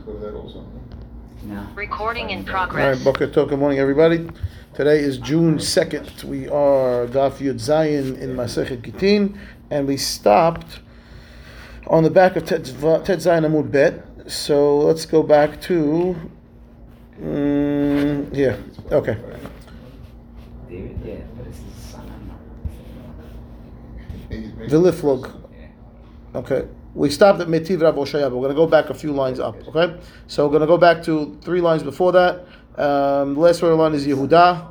to go to that also. No. Recording in All right, progress. Boker Tov, good morning, everybody. Today is June 2nd. We are Daf Yud Zayin in Masechet Gittin, and we stopped on the back of Ted Zva- Tet Zayin Amud Bet. So let's go back to. Mm, yeah, okay. David, yeah, but it's his son. Viliflog. Yeah. Okay. We stopped at Metiv Rav Oshaya, but we're going to go back a few lines up. Okay. So we're going to go back to three lines before that. Um, the last word line is Yehuda.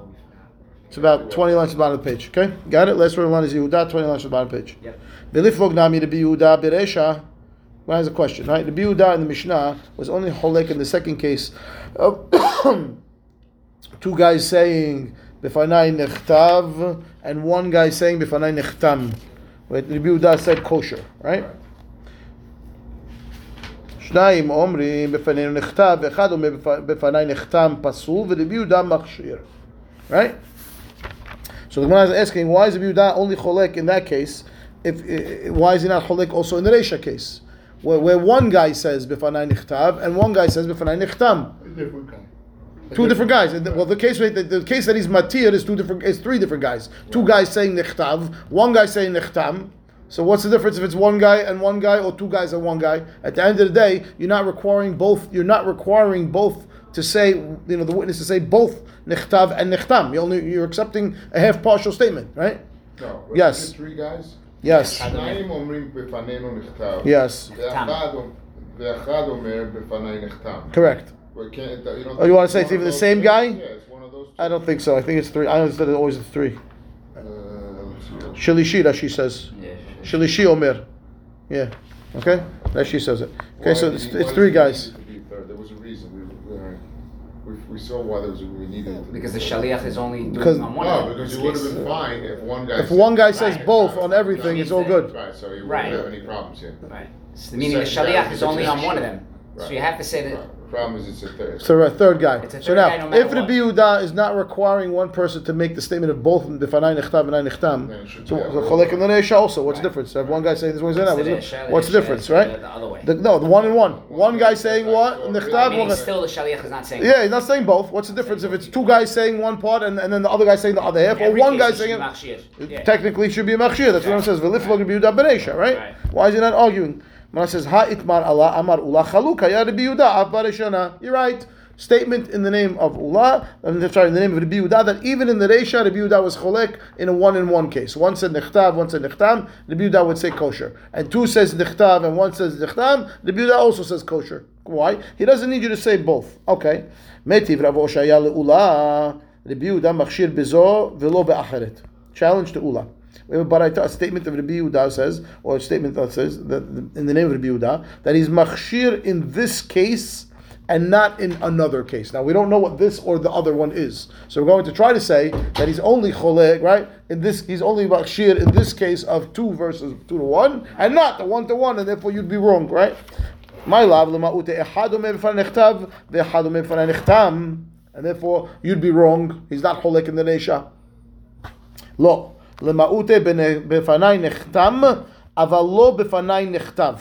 It's about 20 lines at the bottom of the page. Okay? Got it? Last word line is Yehuda, 20 lines at the bottom of the page. Yep. Viliflog Nami to be Yehuda Beresha. Well, has a question, right? The Yehuda in the Mishnah was only Holek in the second case of two guys saying Befanai Nechtav and one guy saying Befanai Nechtam. Wait, the Yehuda said kosher, right? שניים אומרים בפנינו נכתב, ואחד אומר בפ- בפניי נחתם פסול, ורבי יהודה מכשיר. Right? So the Gemara is asking, why is Rabbi Yehuda only cholek in that case? If eh, why is he not cholek also in the Reisha case, where, where one guy says b'fanai nichtav and one guy says b'fanai nichtam? A different guy. A Two different guys. And the- Well, the case the, the case that he's matir is two different. Is three different guys. Two guys saying nichtav, one guy saying nichtam. so what's the difference if it's one guy and one guy or two guys and one guy? At the end of the day, you're not requiring both. You're not requiring both to say, you know, the witness to say both nichtav and nichtam. You only you're accepting a half partial statement, right? No. Yes. Three guys. Yes. Yes. Correct. You oh, you want to say it's even the same guy? Yeah, it's one of those. Two. I don't think so. I think it's three. I understood it always three. Uh, Shilishira, she says. Yeah. Shalishi Omer. Yeah. Okay? That she says it. Okay, Why so it's, he- it's three guys. need to be third? There was a reason. We, we, we, we saw why there was a, we needed it. Because the shaliach is only doing Because- on one No, because in it would have been fine if one guy. If said- one guy says Right. both on everything, it's all good. Right, so you Right. wouldn't have any problems here. Right. So meaning the second guy shaliach is is only on one of them. Right. So you have to say that. Right. The problem is it's a third. So a third guy. It's a so now, guy no if the what. Yehuda is not requiring one person to make the statement of both b'fanai nechtav and Then nechtam, it should so be so that cholek and the Reisha also. What's the difference? Have one guy saying this, one saying that. What's the the, what's the the difference, right? the- the other way. The- no, the one and one. One guy saying what? Well, Nechtav. Meaning one- still the shaliach is not saying. Yeah, he's not saying both. What's the difference if it's two guys saying one part and, and then the other guy saying the other half, or one guy saying it? Technically, should be a machshir. That's what it says. V'liflog Rabbi Yehuda bereisha, right? Right. Why is he not arguing? It says Ha itmar Allah Amar Ula Chaluka Ya Rabbi Yehuda Barishana. You're right. Statement in the name of Ula, and sorry, in the name of Rabbi Yehuda, that even in the Reisha, Rabbi Yehuda was cholek in a one-in-one case. One said nechtav, one said nechtam. Rabbi Yehuda would say kosher, and two says nechtav and one says nechtam. Rabbi Yehuda also says kosher. Why? He doesn't need you to say both. Okay. Metiv Rav Oshaya leUla. Rabbi Yehuda machshir bezo velo be'acheret. Challenge to Ula. We have a baraita, a statement of Rabbi Yehuda says, or a statement that says that in the name of Rabbi Yehuda that he's machshir in this case and not in another case. Now we don't know what this or the other one is, so we're going to try to say that he's only choleg, right? In this, he's only machshir in this case of two versus two to one, and not the one to one, and therefore you'd be wrong, right? My love, and therefore you'd be wrong. He's not cholek in the neisha. לא, למעוטה בפניי נחתם, אבל לא בפניי נכתב.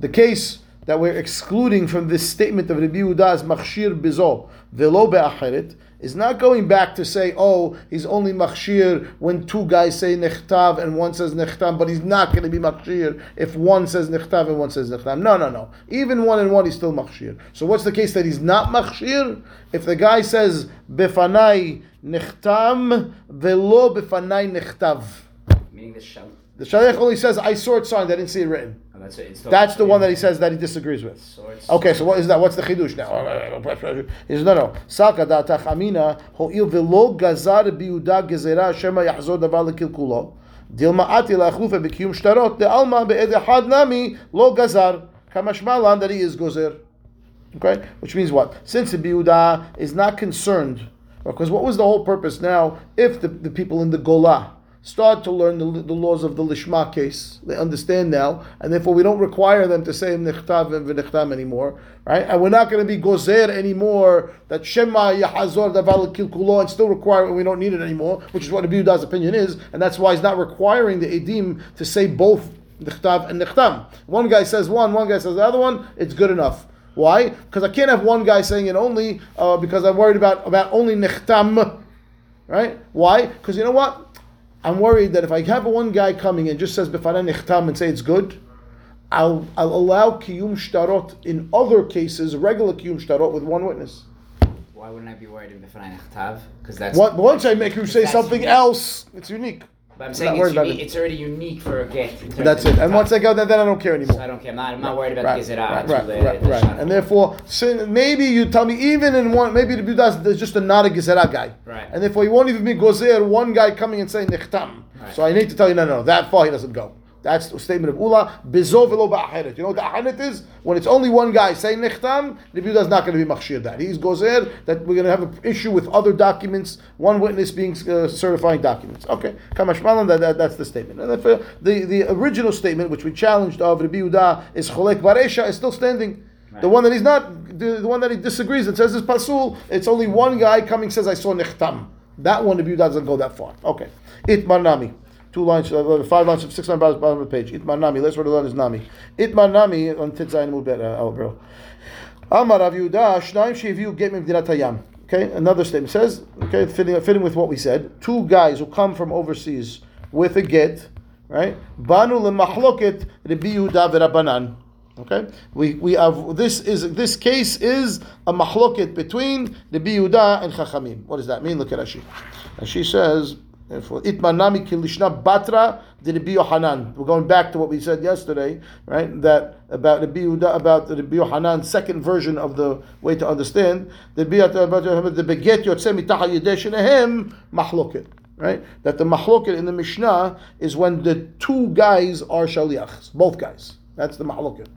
The case that we're excluding from this statement of Rabbi Yehuda as machshir bizo velo be'acheret is not going back to say, oh, he's only machshir when two guys say nechtav and one says nechtam, but he's not going to be machshir if one says nechtav and one says nechtam. No, no, no. Even one and one, he's still machshir. So what's the case that he's not machshir? If the guy says befanai Nechtam velo b'fanai nechtav. Meaning the shal- the Shaliach only says, I saw it signed, I didn't see it written. And that's it. It's That's the one that he says that he disagrees with. Okay, so what is that? What's the chidush now? He says, no, no. Saka da'atach amina ho'il v'lo gazar biuda gezerah shema yahzor davar l'kilkulo Dilma ati la'achlufa b'kiyum shtarot de'alma be'ed echad nami lo gazar. Kamashmalan that he is gozer. Okay? Which means what? Since the biuda is not concerned because what was the whole purpose now if the, the people in the Gola start to learn the, the laws of the Lishma case, they understand now, and therefore we don't require them to say Nechtav and anymore, right? And we're not going to be Gozer anymore, that Shema Yahazor Daval Kilkulo, and still require it, we don't need it anymore, which is what Biuda's opinion is, and that's why he's not requiring the Edim to say both Nechtav and Nechtam. One guy says one, one guy says the other one, it's good enough. Why? Because I can't have one guy saying it only uh, because I'm worried about about only nichtam, right? Why? Because you know what? I'm worried that if I have one guy coming and just says b'fanei nichtam and say it's good, I'll I'll allow kiyum shtarot in other cases, regular kiyum shtarot with one witness. Why wouldn't I be worried in b'fanai nechtav? Because that's. What, once I make you say something unique. else, it's unique. But I'm saying it's, it. it's already unique for a get. That's it. And once I go there, then I don't care anymore. So I don't care. I'm not, I'm not worried about Right, the gezerah. right, right, the- right, the right. And therefore, so maybe you tell me even in one, maybe the Buddha there's just a not a gezerah guy, Right. and therefore he won't even be gozer. One guy coming and saying nechtam. Right. So I need to tell you, no, no, no, that far he doesn't go. That's the statement of Ula. Bizo velo ba'ahiret. You know what the ahiret is? When it's only one guy saying nechtam, the is not going to be machshir that. He's gozer that we're going to have an issue with other documents, one witness being uh, certifying documents. Okay, kamashmalan, that, that, that's the statement. And if, uh, the, the original statement, which we challenged of Rabbi Yehuda, is cholek baresha, is still standing. The one that he's not, the, the one that he disagrees, and says is pasul. It's only one guy coming says I saw nechtam. That one, the Yehuda doesn't go that far. Okay, itmar nami. Two lines, uh, five lines, six lines, bottom bottom of the page. Itmar nami. Let's word the line is nami. Itmar nami on titzayin mubet bro. Amar Rav Yehuda, Shnaim sheviu get memdinat hayam. Okay, another statement says, okay, fitting, fitting with what we said, two guys who come from overseas with a get, right? Banu lemachloket Rabbi Yehuda v'Rabbanan. Okay, we we have this is this case is a mahloket between Rabbi Yehuda and Chachamim. What does that mean? Look at Rashi. Rashi says. Itmanami kilishna batra Rabbi Yohanan. We're going back to what we said yesterday, right? That about Rabbi Yehuda, about the Rabbi Yohanan's second version of the way to understand the the beget yotze mitacha yedei mahloket. Right, that the mahloket in the Mishnah is when the two guys are shaliachs, both guys. That's the mahloket,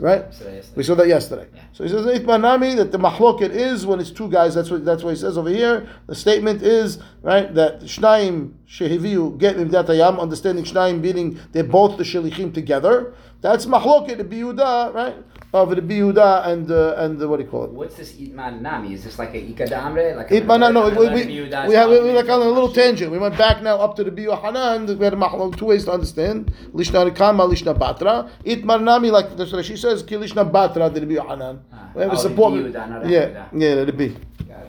right? So We saw that yesterday. Yeah. So he says Itmanami that the mahloket is when it's two guys. That's what that's what he says over here. The statement is right that Shnaim shehiviu get mimdat hayam, understanding Shnaim meaning they're both the shelichim together. That's mahloket the biuda right of the biuda and uh, and uh, what do you call it? What's this itman nami? Is this like a ikadamre? Like It, no, no, we, we, we have we like on a little tangent. We went back now up to the Biyu Hanan. We had a mahlok, two ways to understand. Lishna Rikama, Lishna Batra. Itmar Nami, like that's what she says, Ki Lishna Batra, the Biyu Hanan. Ah. We have a Oh, the support. Biyuda, Yeah, yeah, the B.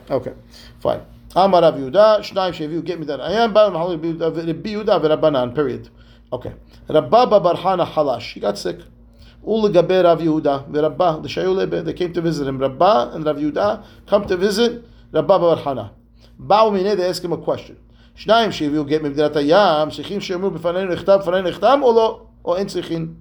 Okay, fine. Amar Rav Yehuda, Shnaim Sheviu, get me that. I am Baal Mahalok Rabbi Yehuda v'Rabbanan, period. Okay. Rabba Bar Hana Halash, he got sick. Ulegabe Rav Yehuda, v'Rabba, the Shayulebe, they came to visit him. Rabba and Rav Yehuda come to visit Rabba Bar Hana. Ba'u mineh, they ask him a question. שניים שהביאו גט ממדינת הים, צריכים שיאמרו בפנינו נכתב, בפנינו נחתם, או לא, או אין צריכים.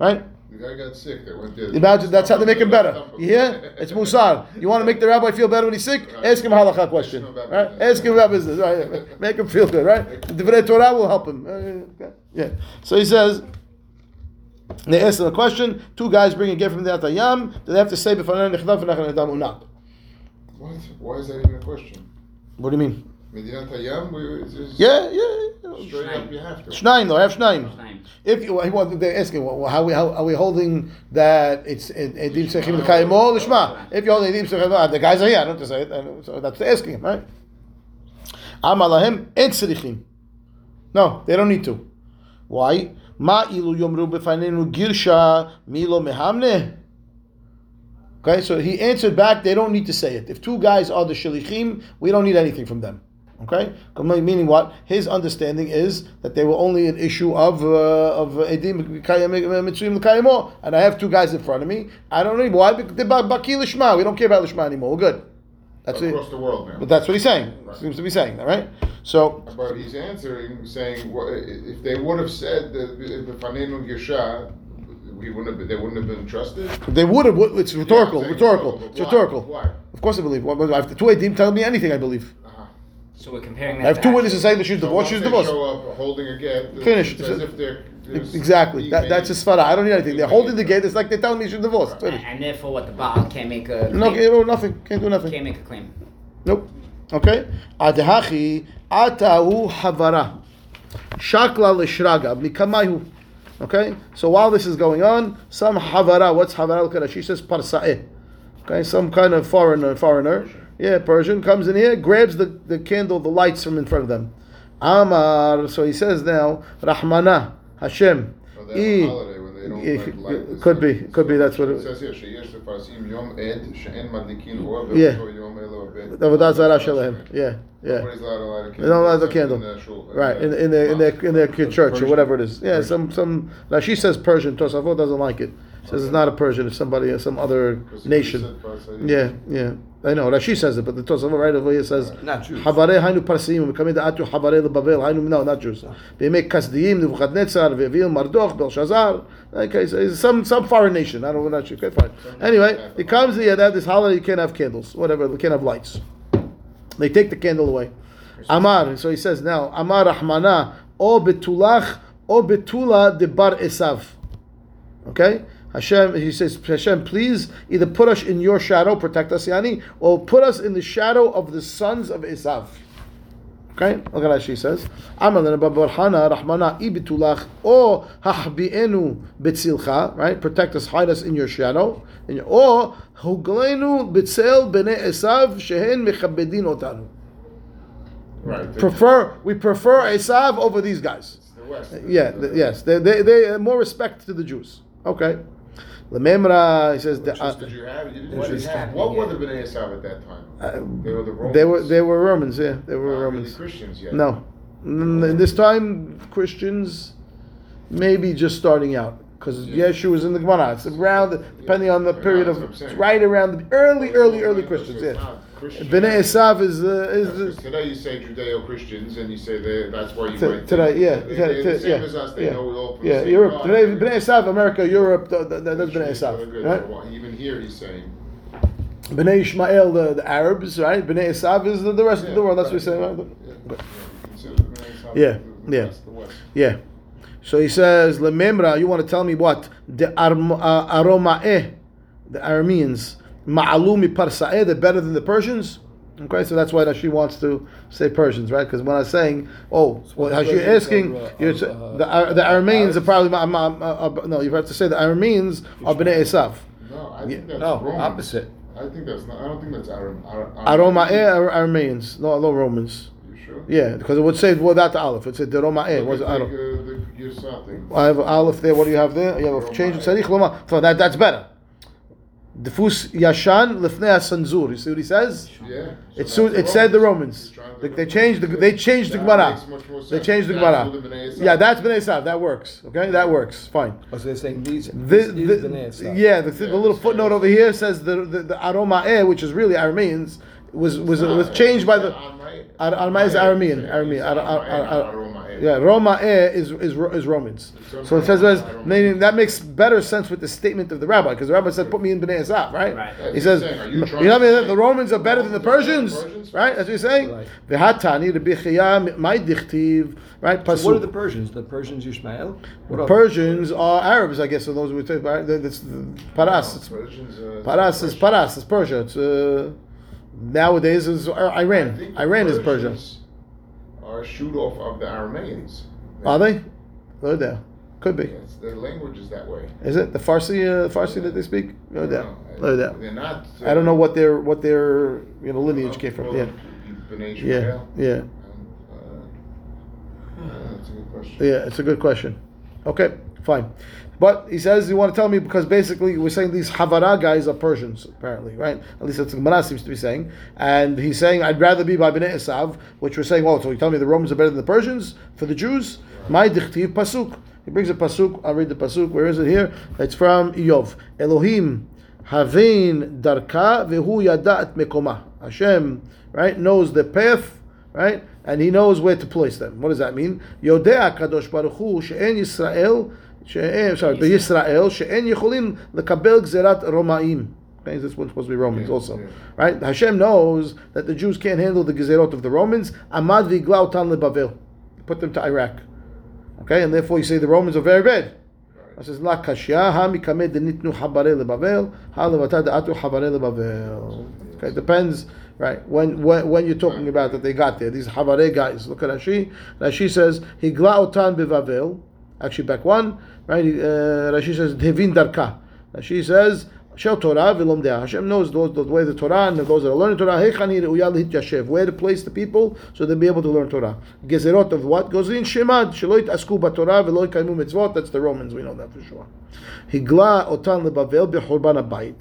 Right? The guy got sick. They went there. Imagine that's how they make him better. You hear? It's Musar. You want to make the rabbi feel better when he's sick? Ask him a halakha question. Right? Ask him about business. Right? Make him feel good. Right? The Divrei Torah will help him. Uh, okay. Yeah. So he says. They ask him a question. Two guys bring a gift from the Atayam. Do they have to say b'fanei nechdav v'nachan nedam or not? What? Why is that even a question? What do you mean? Medinat Hayam? We- it's just- Yeah, yeah. Straight up, you have to. Shnaim though. I have Shnaim. Shnaim. If you, what they're asking, well, how, we, how are we holding that it's edim sechim l'kayimo l'shma? If you're holding edim sechim, ah, the guys are here. I don't have to say it. So that's asking him, right? Amalahim en tzrichim. No, they don't need to. Why? Ma ilu yomru b'fanenu girsha milo mehamne. Okay, so he answered back. They don't need to say it. If two guys are the shalichim, we don't need anything from them. Okay, meaning what? His understanding is that they were only an issue of uh, of edim mitzvim and I have two guys in front of me. I don't know why. They're baki lishma. We don't care about lishma anymore. We're good. That's it. Across the world now. But that's what he's saying. Right. Seems to be saying that, right? So But he's answering, saying, well, if they would have said that Befanenu Gesha, we wouldn't have they wouldn't have been trusted. they would have. It's rhetorical. Yeah, rhetorical. rhetorical, It's why? rhetorical. Why? Of course, I believe. Well, If the two edim tell me anything, I believe. So we're comparing that. I have to two witnesses saying that she's So divorced. once She's they divorced. show up holding a get, Finished. As if they're. there's- Exactly. That, that's his svara. I don't need anything. They're holding the gate. It's like they're telling me she's divorced. And, Finished. and therefore, what the Baal can't make a No, claim. you know, nothing. Can't do nothing. can't make a claim. Nope. Okay. Adehachi atahu havara. Shakla l'shraga mikamayu. Okay. So while this is going on, some havara. What's havara? Look at it. She says parsa'eh. Okay. Some kind of foreigner, foreigner. Yeah, Persian comes in here, grabs the, the candle, the lights from in front of them. Amar, so he says now, Rahmana, Hashem. So e, it, like could be, could so be. That's what it says here. Yeah. Yeah. Yeah. Nobody's allowed to light a candle. They don't light the candle. In shul, right. In, in their in their in their, in their church Persian. or whatever it is. Yeah. Persian. Some some she says Persian. Tosafot doesn't like it. Says it's not a Persian. It's somebody, uh, some other Because nation. said Yeah, yeah. I know. Rashi says it, but the Tosafot right over here says Not Jews. Havare hainu parsim v'kamid atu havare lebavel hainu no not Jews. They make kasdiyim Nebuchadnezzar ve'evil Mardok Belshazzar. Okay, so it's some some foreign nation. I don't know. Not sure. Okay, fine. Anyway, it comes yeah, that this holiday you can't have candles, whatever. You can't have lights. They take the candle away. Amar. So he says now Amar Rahmana o betulach o betula de bar esav. Okay? Hashem, he says, Hashem, please either put us in your shadow, protect us, Yani, or put us in the shadow of the sons of Esav. Okay? Look at what she says. Amalana babarhana rahmana ibitulach or hahbienu betzilcha, right? Protect us, hide us in your shadow. Your, or huglenu betzel bene Esav shehen mechabedin otanu. Right. Prefer, we prefer Esav over these guys. the West. Yeah, The- th- yes, they, they, they more respect to the Jews. Okay. Lememra, he says, Which the, uh, did you have? You didn't What really have. happening What were the Bnei Esav at that time? uh, They were the Romans. they were they were Romans, yeah, they were Not really Romans. Christians yet. No, in this time Christians maybe just starting out because Yeah. Yeshua was in the Gemara. It's around depending on the period of what I'm saying. it's right around the early, early, early So Christians. Yeah, not Christian. Bnei Esav is uh, is. today you say Judeo-Christians and you say they, that's why you T- might today, yeah, they, they're the same yeah, as us. They yeah, know we all yeah. Europe God. today, Bnei Esav, America, Europe, th- th- th- that's Bnei Esav, right? Well, Even here he's saying. Bnei Ishmael, the, the Arabs, right? Bnei Esav is the, the rest of the world. That's what right. we say. Right? Yeah, yeah. Consider the Bnei Esav Yeah, yeah. West, the West. Yeah. So he says, Lememra, you want to tell me what? The uh, Aromae, the Arameans, Ma'alumi Parsa'eh, they're better than the Persians? Okay, so that's why she wants to say Persians, right? Because when I'm saying, oh, well, how she asking, are, uh, you're uh, uh, the, Ar- the Arameans are probably, ma- ma- ma- uh, no, you have to say the Arameans are Bnei Esav. No, I think that's No, opposite. I think that's not. I don't think that's Aram. Ar- Aromae are Arameans, no, no Romans. You sure? Yeah, because it would say without the Aleph. It said the Romae. Was at I the, don't. uh, the Girsah thing. I have Aleph there. What do you have there? You have a change in Tzarich Loma. So that, that's better. Defus Yashan Lefnei Sanzur. You see what he says? Yeah. so It, su- it said the Romans. He's They, they changed the they changed the Gemara. makes much more They changed the Gemara. what the Bnei Esav- Yeah, that's Bnei Esav. That works. Okay, that works. Fine. Oh, so they're saying these, The, this is the- Bnei Esav. yeah, the, the Yeah, little footnote over here says the the, the Aromae, which is really Arameans, was was was changed by the. Ar- Aramai is Aramean. Aramean. Yeah, Roma is is is Romans. So it says meaning that makes better sense with the statement of the rabbi because the rabbi said, "Put me in Bnei Esav," right? Right. He says, saying. "You you know trying what I mean? The Romans are better than the the Romans are better than Persians, Persians? right? That's what he's saying. Right. V'hatani Rebichia my dichtiv, right? So what are the Persians? The Persians Ishmael? What are Persians are Arabs, I guess. So those would say, right? That's the Paras. It's, Persians, uh, Paras is Paras. It's Persia. It's uh, nowadays is I Iran. think Iran is Persia. Are a shoot off of the Arameans. Are they? They're there. Could be. Yes, their language is that way. Is it the Farsi? Uh, Farsi that they speak? No doubt. No doubt. They're not. uh, I don't know what their what their you know lineage came from. Yeah, yeah, yeah, Um, uh, uh, That's a good question. yeah. It's a good question. Okay, fine. But he says you want to tell me because basically we're saying these Havara guys are Persians apparently, right? At least that's what Gemara seems to be saying. And he's saying I'd rather be by Bnei Esav, which we're saying, oh, so you tell me the Romans are better than the Persians for the Jews? My dichtiv pasuk. He brings a pasuk. I'll read the pasuk. Where is it here? It's from Yov. Elohim havin darka vehu yadat mekoma. Hashem, right, knows the path, right, and He knows where to place them. What does that mean? Yodea kadosh baruch hu she'en Yisrael, she'en, sorry, the Yisrael she'en yicholim lekabel gzerat romaim. Okay, this one's supposed to be Romans Yeah, also, yeah. right? Hashem knows that the Jews can't handle the gezerot of the Romans. Amad v'iglau tan lebavel, put them to Iraq. Okay, and therefore you say the Romans are very bad. It says la kashya ha mikamed nitnu habare lebavel ha levata da'atu habare lebavel. Okay, it depends, right? When, when when you're talking about that they got there, these habare guys. Look at Rashi. Rashi says higla otan bevavel. Actually, back one, right? Uh, Rashi says devin darka. Rashi says Shel Torah v'lomdea. Hashem knows those, the way the Torah and those that are learning Torah. Heichani re'uyah lihityashev. Where to place the people so they'll be able to learn Torah. Gezerot of what goes in Shemad. Shelo yit'asku b'Torah v'lo yikaymu mitzvot. That's the Romans. We know that for sure. Higla otan lebavel b'churban abayit.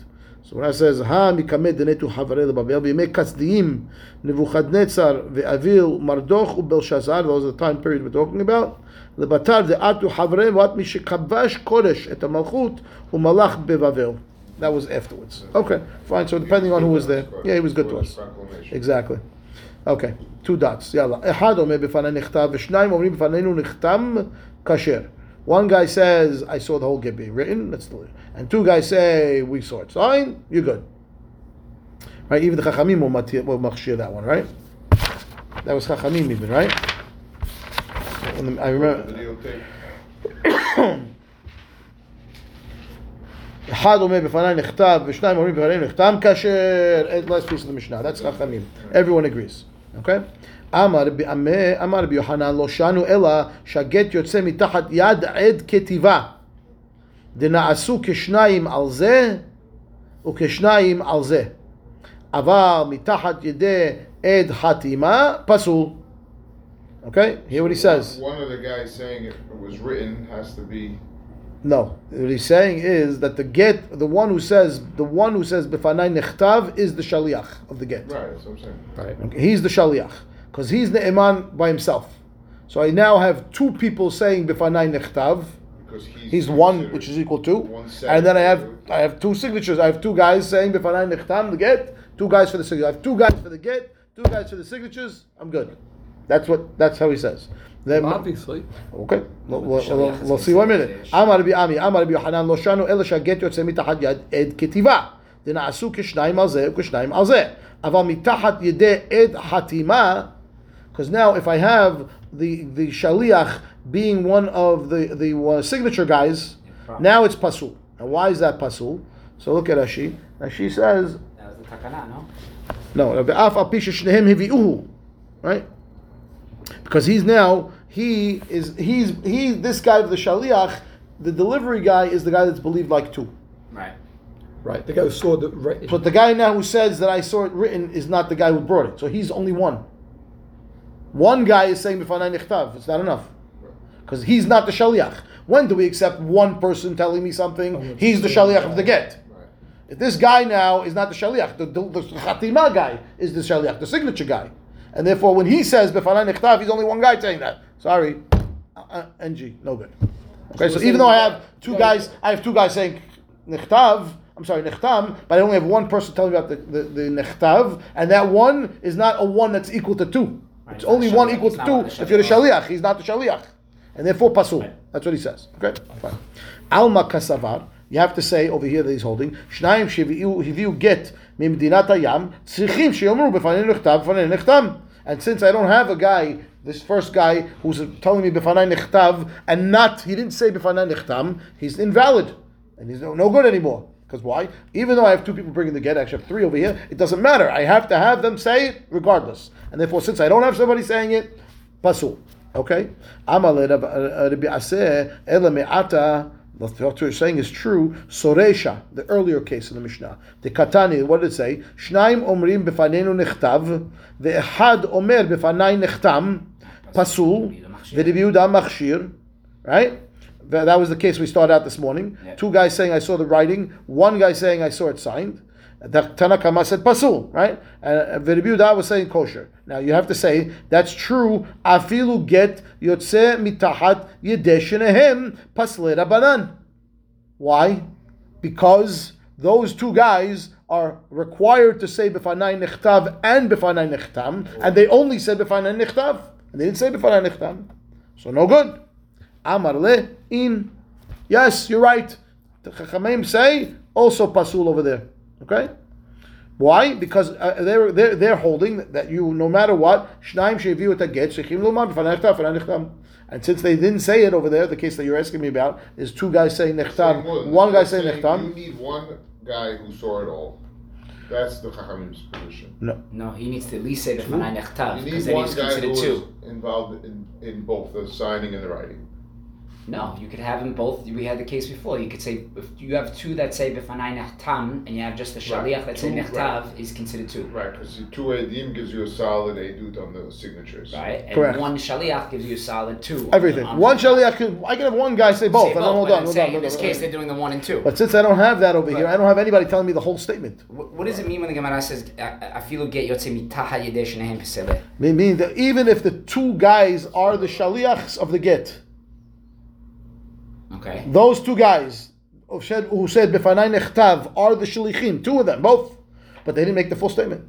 So when it says, Ha mikamed denetu havare lebavel v'yemei kasdiim Nebuchadnezzar ve'avil Mardoch u'Belshazzar. Those are the time period we're talking about. לבטר דעתו חבריהם ועד מי שכבש קודש את המלכות ומלך בבבל. That was afterwards. Okay, fine. So depending on who was there. Yeah, he was good to us. Exactly. Okay, two dots. יאללה. אחד אומר בפניי נכתב ושניים אומרים בפנינו נחתם כשר. One guy says, I saw the whole get being written, that's the And two guys say, we saw it. Fine, you're good. Right, even the Chachamim will mati- will machshir that one, right? That was Chachamim even, right? And I remember. אחד אומר בפניי נכתב ושניים אומרים בפנינו נחתם כאשר last piece of the Mishnah that's חכמים everyone agrees okay אמר בימי- אמר רבי יוחנן לא שנו אלא שהגט יוצא מתחת יד עד כתיבה דנעשו כשניים על זה וכשניים על זה אבל מתחת ידי עד חתימה פסול Okay, hear what he says. One of the guys saying it was written has to be. No, what he's saying is that the get, the one who says, the one who says befanai nechtav is the shaliach of the get. Right, that's what I'm saying. Right. Okay, he's the shaliach because he's the iman by himself. So I now have two people saying befanai nechtav. Because he's. He's one, which is equal to, one second. and then I have I have two signatures. I have two guys saying befanai nechtam the get, two guys for the signature. I have two guys for the get, two guys for the signatures. I'm good. That's what. That's how he says. Then, Obviously. Okay, we'll, we'll, Shaliach we'll, is we'll see one minute. considered- אמר רבי עמי, אמר רבי יוחנן, לא שנו אלא שהגט יוצא מתחת יד עד כתיבה. דנעשו כשניים על זה וכשניים על זה. אבל מתחת ידי עד חתימה, because now if I have the, the shaliach being one of the, the uh, signature guys, now it's pasul. And why is that pasul? So look at Rashi. Rashi says, That was the takana, no? no, ואף על פי ששניהם הביאוהו, right? Because he's now he is he's he this guy of the shaliach, the delivery guy is the guy that's believed like two. Right. Right. The guy who saw the written. But the guy now who says that I saw it written is not the guy who brought it. So he's only one. One guy is saying b'fanai nichtav. It's not enough because he's not the shaliach. When do we accept one person telling me something? He's the shaliach of the get. If this guy now is not the shaliach, the, the, the chatima guy is the shaliach, the signature guy. And therefore, when he says befanai nichtav, he's only one guy saying that. Sorry, uh, uh, ng, no good. Okay, so we're even though I have two guys, I have two guys saying nichtav. I'm sorry, nechtam, but I only have one person telling me about the, the, the nechtav, and that one is not a one that's equal to two. Right, It's only one equal to two. If you're the shaliach. he's not the shaliach, and therefore pasul. That's what he says. Okay, fine. Alma kasavar. You have to say over here that he's holding. Sheviu hiviu get mimdinat hayam tzrichim sheyomru b'fanei nechtav b'fanei nechtam. And since I don't have a guy, this first guy who's telling me b'fanei nechtav and not he didn't say b'fanei nechtam, he's invalid and he's no, no good anymore. Because why? Even though I have two people bringing the get, I actually have three over here. It doesn't matter. I have to have them say it regardless. And therefore, since I don't have somebody saying it, pasul. Okay? Amale uh, Rabbi Aseh Ela Me'ata what you're saying is true. Soresha, the earlier case in the Mishnah. The Katani, what did it say? Shnaim omrim befanenu nechtav, ve'echad omer befanai nechtam, pasul, ve'Rebbi Yehuda machshir, right? That that was the case we started out this morning. Yeah. Two guys saying I saw the writing, one guy saying I saw it signed. The Tanakama said pasul, right? Uh, and Yehuda was saying kosher. Now you have to say that's true. Afilu get yotze mitahat yedeshenehem pasle rabanan. Why? Because those two guys are required to say b'fanai nechtav and b'fanai nechtam, and they only said b'fanai nechtav, and they didn't say b'fanai nechtam. So no good. Amar le in. Yes, you're right. The Chachamim say also pasul over there. Okay. Why? Because uh, they're, they're they're holding that you no matter what shnaim sheviu et get shechim lomar b'fanai nechtav b'fanai nechtam. And since they didn't say it over there, the case that you're asking me about is two guys saying Saying nechtam, what? one guy They're saying You need one guy who saw it all. That's the Chachamim's position. No, No, he needs to at least say b'fanai nechtav You because then one he's guy who considered was two. involved in, in both the signing and the writing. No, you could have them both. We had the case before. You could say if you have two that say b'fanai nechtam, and you have just the Right. shaliach that say Two, nechtav, is considered two. Right, because two Edim gives you a solid Edut on the signatures. Right, and Correct. one shaliach gives you a solid two. Everything. on- One shaliach can, I can have one guy say both. Say and then both, hold but on, I'm hold saying on, in this hold on. case they're doing the one and two. But since I don't have that over here, I don't have anybody telling me the whole statement. What, what does it mean when the Gemara says afilu get yotze mitaha yedei shenehem pesele? It means that even if the two guys are the shaliachs of the get, Okay. those two guys who said, who said "Befanai nechtav" are the shalichim, two of them, both, but they didn't make the full statement.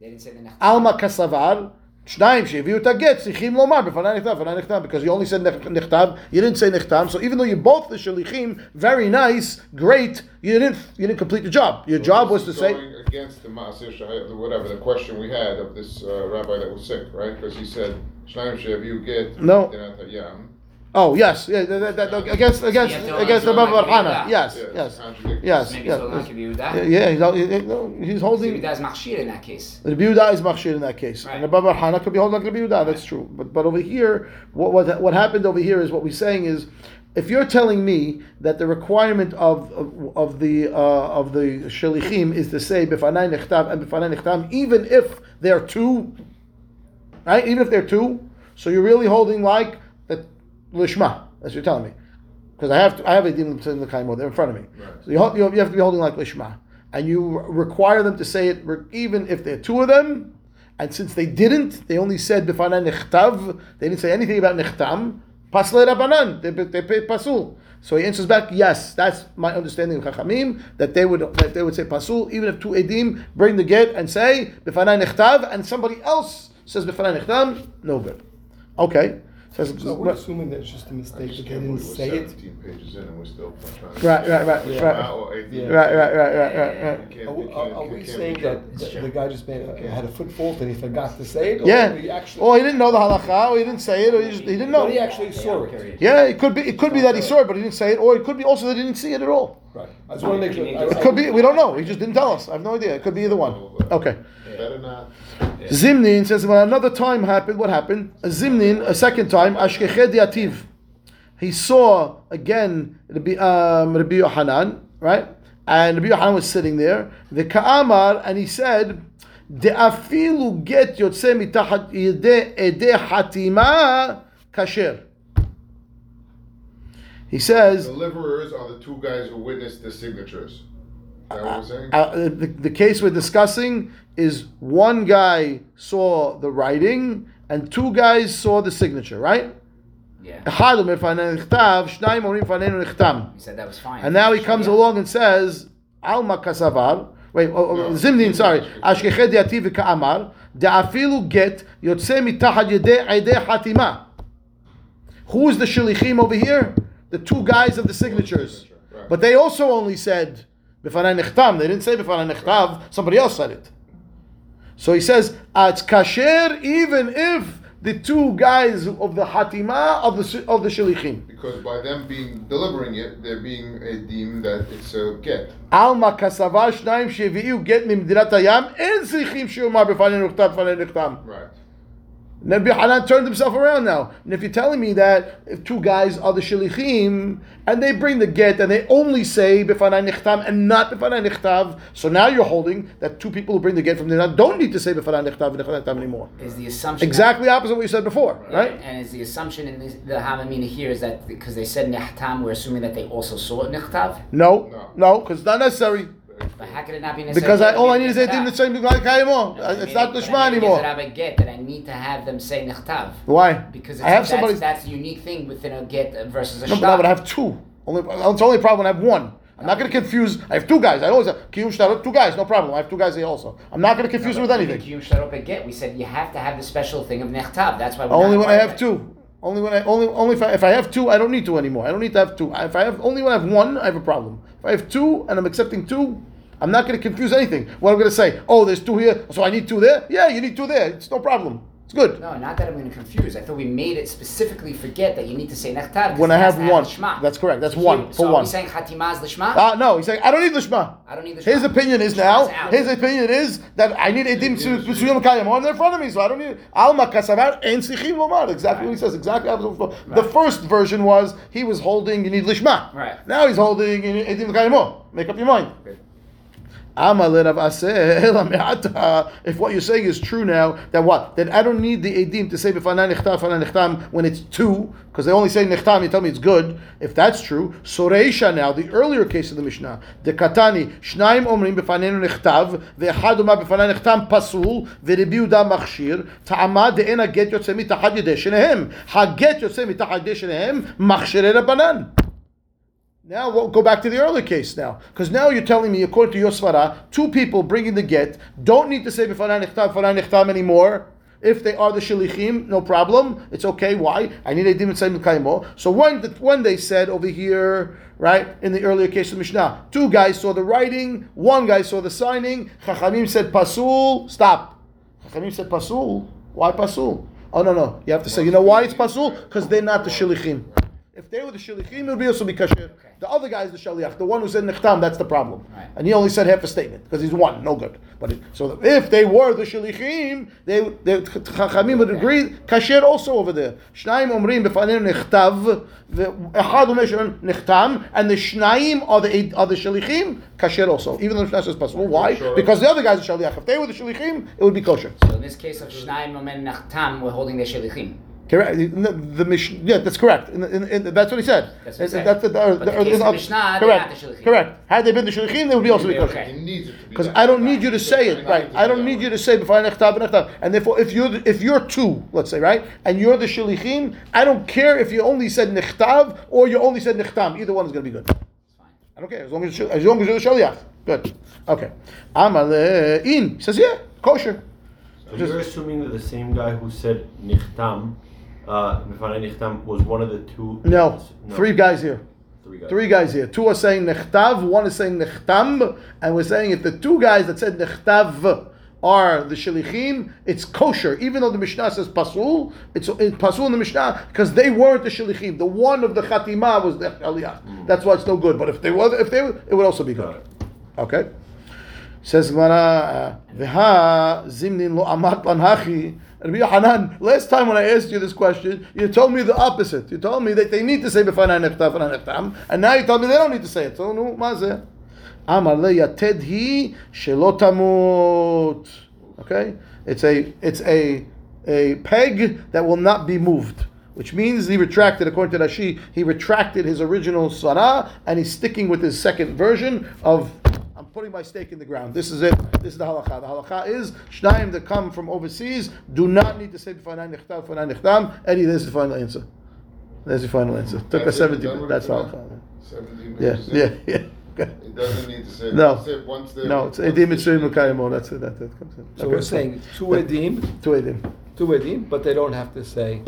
They didn't say the nechtav. Alma kasavar. שניים שהביאו את הגט צריכים לומר בפניי נכתב, בפניי נכתב, because you only said נכ- נכתב, you didn't say נכתב, so even though you're both the shalichim, very nice, great, you didn't, you didn't complete the job. Your job was to This is say, Going against the Maaseh Shahayat, the whatever, the question we had of this uh, rabbi that was sick, right? Because he said, Shnaim Shev, get No. Dinat Hayam. oh yes, yeah, that, that, that, against, against, You against the also Baba like Hana, yes, yes, yes, Maybe yes. so not give you Yeah, yeah, he's, al- he- no, he's So holding. that's machshir in that case. The Biuda is machshir in that case, Right. and the Baba Hana could be holding like the Biuda. That's true. But but over here, what, what what happened over here is what we're saying is, if you're telling me that the requirement of of, of the uh, of the shalichim is to say b'fanai nechtav and b'fanai nechtam, even if they're two, right? Even if they're two, so you're really holding like the lishma. That's what you're telling me, because I have to, I have a din in the kaimo there in front of me. Right. So you, hold- you have to be holding like lishma, and you require them to say it even if there are two of them. And since they didn't, they only said b'fanai nechtav. They didn't say anything about nechtam. Pasle rabanan. They they paid pasul. So he answers back, yes, that's my understanding of Chachamim that they would that they would say pasul even if two edim bring the get and say b'fanai nechtav, and somebody else says b'fanai nechtam, no good. Okay. Says, So we're assuming that it's just a I mistake just that they can't didn't believe we're say it. seventeen pages in and we're still trying to. Right, right, right, Shema right. or Edim. Yeah. right, right, right, right, right, right. You can't- Are, you we- can't- are we can't saying that done. the, the guy just made, a- had a foot fault and he forgot to say it? Or Yeah. He actually, Or he didn't know the halacha, or he didn't say it, or he, just, he didn't know. but he actually saw it. Yeah, it could be. It could be that he saw it, but he didn't say it, or it could be also that he didn't see it at all. Right. I just want to make sure. I- It I- could be. We don't know. He just didn't tell us. I have no idea. It could be either one. Okay. Better not. Zimnin says when another time happened, what happened? A Zimnin, a second time, Ashkeched Yativ. He saw again Rabbi, um, Rabbi Yohanan, right? And Rabbi Yohanan was sitting there. The Ka'amar, and he said, De'afilu get yotze mitachat yede ede hatima kasher. He says, Deliverers are the two guys who witnessed the signatures. Uh, uh, the, the case we're discussing is one guy saw the writing and two guys saw the signature, right? Yeah. He said that was fine. And now he comes yeah. along and says, Alma Kasavar. Wait, oh, oh no. Zimdin, sorry. Ashkeche diati v'ka'amar, da'afilu get yotze mitahad yedei edei hatima. Who's the shilichim over here? The two guys of the signatures. But they also only said, B'fanai nechtam. They didn't say b'fanai nechtav. Somebody else said it. So he says, at kasher, even if the two guys of the hatima of the of the shilichim. Because by them being delivering it, they're being a deemed that it's a get. Alma kasavash shnayim sheviu get mimdirat hayam en zichim shiomar b'fanei nechtam b'fanei nechtam. Right. Nabi Hanan turned himself around now. And if you're telling me that if two guys are the shilichim and they bring the get and they only say b'fanai nichtam and not b'fanai nichtav, so now you're holding that two people who bring the get from the Nichtav don't need to say b'fanai nichtav and nichtav anymore. Is the assumption Exactly opposite what you said before, right? And is the assumption in this, the Havamina here is that because they said nechtam, we're assuming that they also saw nichtav? No, No. no, because it's not necessary. But how could it not be necessary? Because I, all I need is eighteen nechtav? to say Miklat Kayimo. It's not But Lishma I anymore. have a get that I need to have them say nechtav. Why? Because it's, I have that's, somebody. that's the unique thing within a get versus a No, shtar. but I would have two. Only, it's only a problem I have one. I'm not going to confuse. I have two guys. I always have kiyum shtarot, two guys, no problem. I have two guys here also. I'm not going to confuse them with anything. Kiyum shtarot a get. We said you have to have the special thing of nechtav. That's why. Only when I have two. Only when I only only if I, if I have two, I don't need two anymore. I don't need to have two. If I have only when I have one, I have a problem. If I have two and I'm accepting two, I'm not going to confuse anything. What I'm going to say? Oh, there's two here, so I need two there. Yeah, you need two there. It's no problem. It's good. No, not that I'm going to confuse. I thought we made it specifically forget that you need to say nechtav. 'cause When I have one. lishma. That's correct. That's So one, for so one. we saying chatimaz lishma? Uh, no, he's saying, I don't need lishma. I don't need lishma. His opinion is now, his opinion is that I need edim b'suyim kayim on in front of me, so I don't need alma kasavar en sichim lomar. Exactly what he says. Exactly. from- The first version was he was holding you need lishma. Right. Now he's holding edim kayim on. Make up your mind. Good. If what you're saying is true now, that what? That I don't need the edim to say when it's two, because they only say nechtam. You tell me it's good. If that's true, soreisha now, the earlier case of the Mishnah, the katani shnaim omrim b'fanenu nechtav, ve'echad umar b'fanai nechtam pasul, ve'rebi Yehuda machshir, ta'amad de'ena get yotzei mitachad yedei shenehem. Haget yotzei mitachad yedei shenehem, machshirei rabbanan. Now we'll go back to the earlier case now, because now you're telling me, according to your svara, two people bringing the get don't need to say b'fanai nechtam, b'fanai nechtam anymore. If they are the shilichim, no problem. It's okay. Why? I need a dim and kaimo. So when the, when they said over here, right in the earlier case of Mishnah, two guys saw the writing, one guy saw the signing. Chachamim said pasul. Stop. Chachamim said pasul. Why pasul? Oh no no. You have to say. You know why it's pasul? Because they're not the shilichim. If they were the shilichim, it would be also be kasher. The other guy is the shaliach, the one who said nechtam. That's the problem, Right. and he only said half a statement because he's one, no good. But it, so if they were the shalichim, they they chachamim would agree kasher also over there. Shnaim omrim b'fanenu nechtav, echad umeshon nechtam, and the shnaim are the are the shalichim kasher also. Even though the Mishnah says possible, why? Sure. Because the other guy's a shaliach. If they were the shalichim, it would be kosher. So in this case of Shnaim Omen Nachtam, we're holding the Shelichim. Correct. The, the Mish- yeah, that's correct. In, in, in, that's what he said. That's what he said. That's the, But the case of Mishnah, correct. not the. Correct. Had they been the shlichim, they would be also be kosher. okay. He needs it to be Because I don't need you to say it, right? I don't need you to say before nechtav nechtav. And therefore, if you're the- if you're two, let's say, right, and you're the shlichim, I don't care if you only said nechtav or you only said nechtam. Either one is going to be good. It's fine. I don't care as long as as long as you're the shaliach. Good. Okay. Amal in he says yeah, kosher. So you're assuming that the same guy who said nichtam, uh, nichtam, was one of the two. No, three guys here. Three guys. Three guys here. Two are saying nechtav, one is saying nechtam, and we're saying if the two guys that said nechtav are the shalichim, it's kosher. Even though the Mishnah says pasul, it's, it's pasul in the Mishnah because they weren't the shalichim. The one of the chatima was the aliyah. That's why it's no good. But if they were, if they, were, it would also be good. Okay. Says Gemara, "V'ha zimnin lo amat lanhachi." Rabbi Yohanan, last time when I asked you this question, you told me the opposite. You told me that they need to say b'fanai nechtam, b'fanai nechtam, and now you told me they don't need to say it. So, no, ma zeh? Amar le yated hi shelo tamut. Okay, it's a it's a a peg that will not be moved. Which means he retracted, according to Rashi, he retracted his original sarah and he's sticking with his second version of putting my stake in the ground. This is it. This is the halakha. The halakha is shnaim that come from overseas do not need to say b'fanai nechtam, b'fanai nechtam. Eddie, there's the final answer. There's the final answer. Took us That's it, 70 done That's it the for now? halakha. Yeah, yeah, yeah. Okay. It doesn't need to say. No. It. Once No, it's edim the mitzvim shlichim- oh, That's it. That, that comes in. So Okay, we're saying two edim, two edim. two edim, but they don't have to say.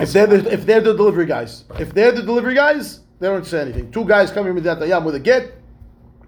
If they're the, if they're the delivery guys, if they're the delivery guys, they don't say anything. Two guys coming with that yam with a get,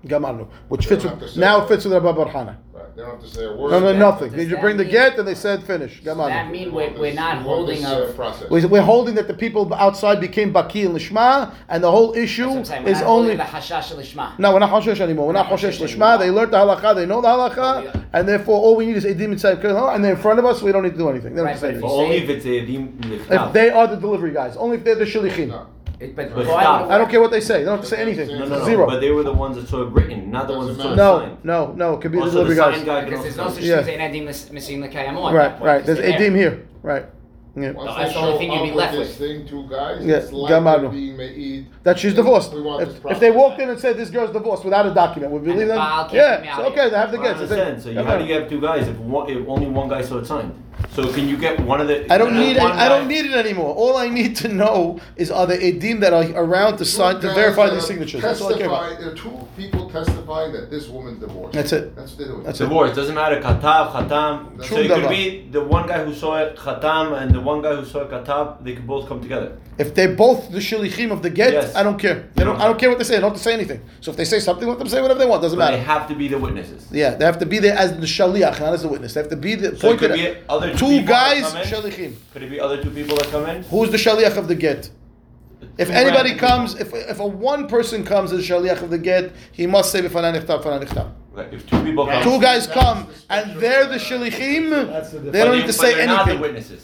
gamarnu, which fits with, have now it fits with Rabbi Barhana. Right, They don't have to say a word. No, no, nothing. does They just that bring the get and they said finish. Does that Gamarnu. mean we're, we're not You holding this, uh, process. We- We're holding that the people outside became baki and lishma, and the whole issue That's what I'm saying. We're is not only. the hashash lishma. No, we're not hoshesh anymore. We're not hoshesh lishma. They learned the halakha. They know the halakha, and therefore all we need is edim inside and they're in front of us. We don't need to do anything. They don't Right, have to say but But anything. only if it's edim If they are the delivery guys, only if they're the shilichim. No. It- But But why stop. would I don't care what they say. They don't have to say anything. No, no, no. Zero. But they were the ones that saw it written, not the ones that saw it No, signed. no, no. It could be oh, the Also, delivery the guys. sign guy can Because there's no also such Yeah. thing as an edim missing the kayamot. Right, right. There's edim here. Right. Yeah. Once That's they the only show thing you'd be up left with this thing, two guys, Yeah, it's like Gamadu. being made. That she's divorced. We want If, this if process. they walked in and said this girl's divorced without a document, would we And believe the them? Baal can't Yeah. come So out okay, they have the I gets. understand. So you, how do you have two guys if, one, if only one guy saw it signed? So can you get one of the? I don't need it. I don't need it anymore. All I need to know is are the edim that are around to sign to verify guys these that um, signatures. That's all I care about. There are two people testifying that this woman's divorced. That's it. That's what they're doing. That's it. Divorce doesn't matter. Katav, Khatam. That's So it could be the one guy who saw it Khatam and the one guy who saw it Katav. They could both come together. If they're both the shilichim of the get, Yes. I don't care. They don't, I don't care what they say. They don't have to say anything. So if they say something, let them say whatever they want. Doesn't But they have to be the witnesses. Yeah, they have to be there as the shaliach, not as the witness. They have to be the So it pointed could be at other two, two guys come shalichim. Could it be other two people that come in? Who's the shaliach of the get? If Two anybody comes, people. if, if a one person comes as shaliach of the get, he must say b'fanai nichtav, b'fanai nichtav. If two people come, Two guys come the and they're the shalichim. The They don't need to but say they're Not the anything.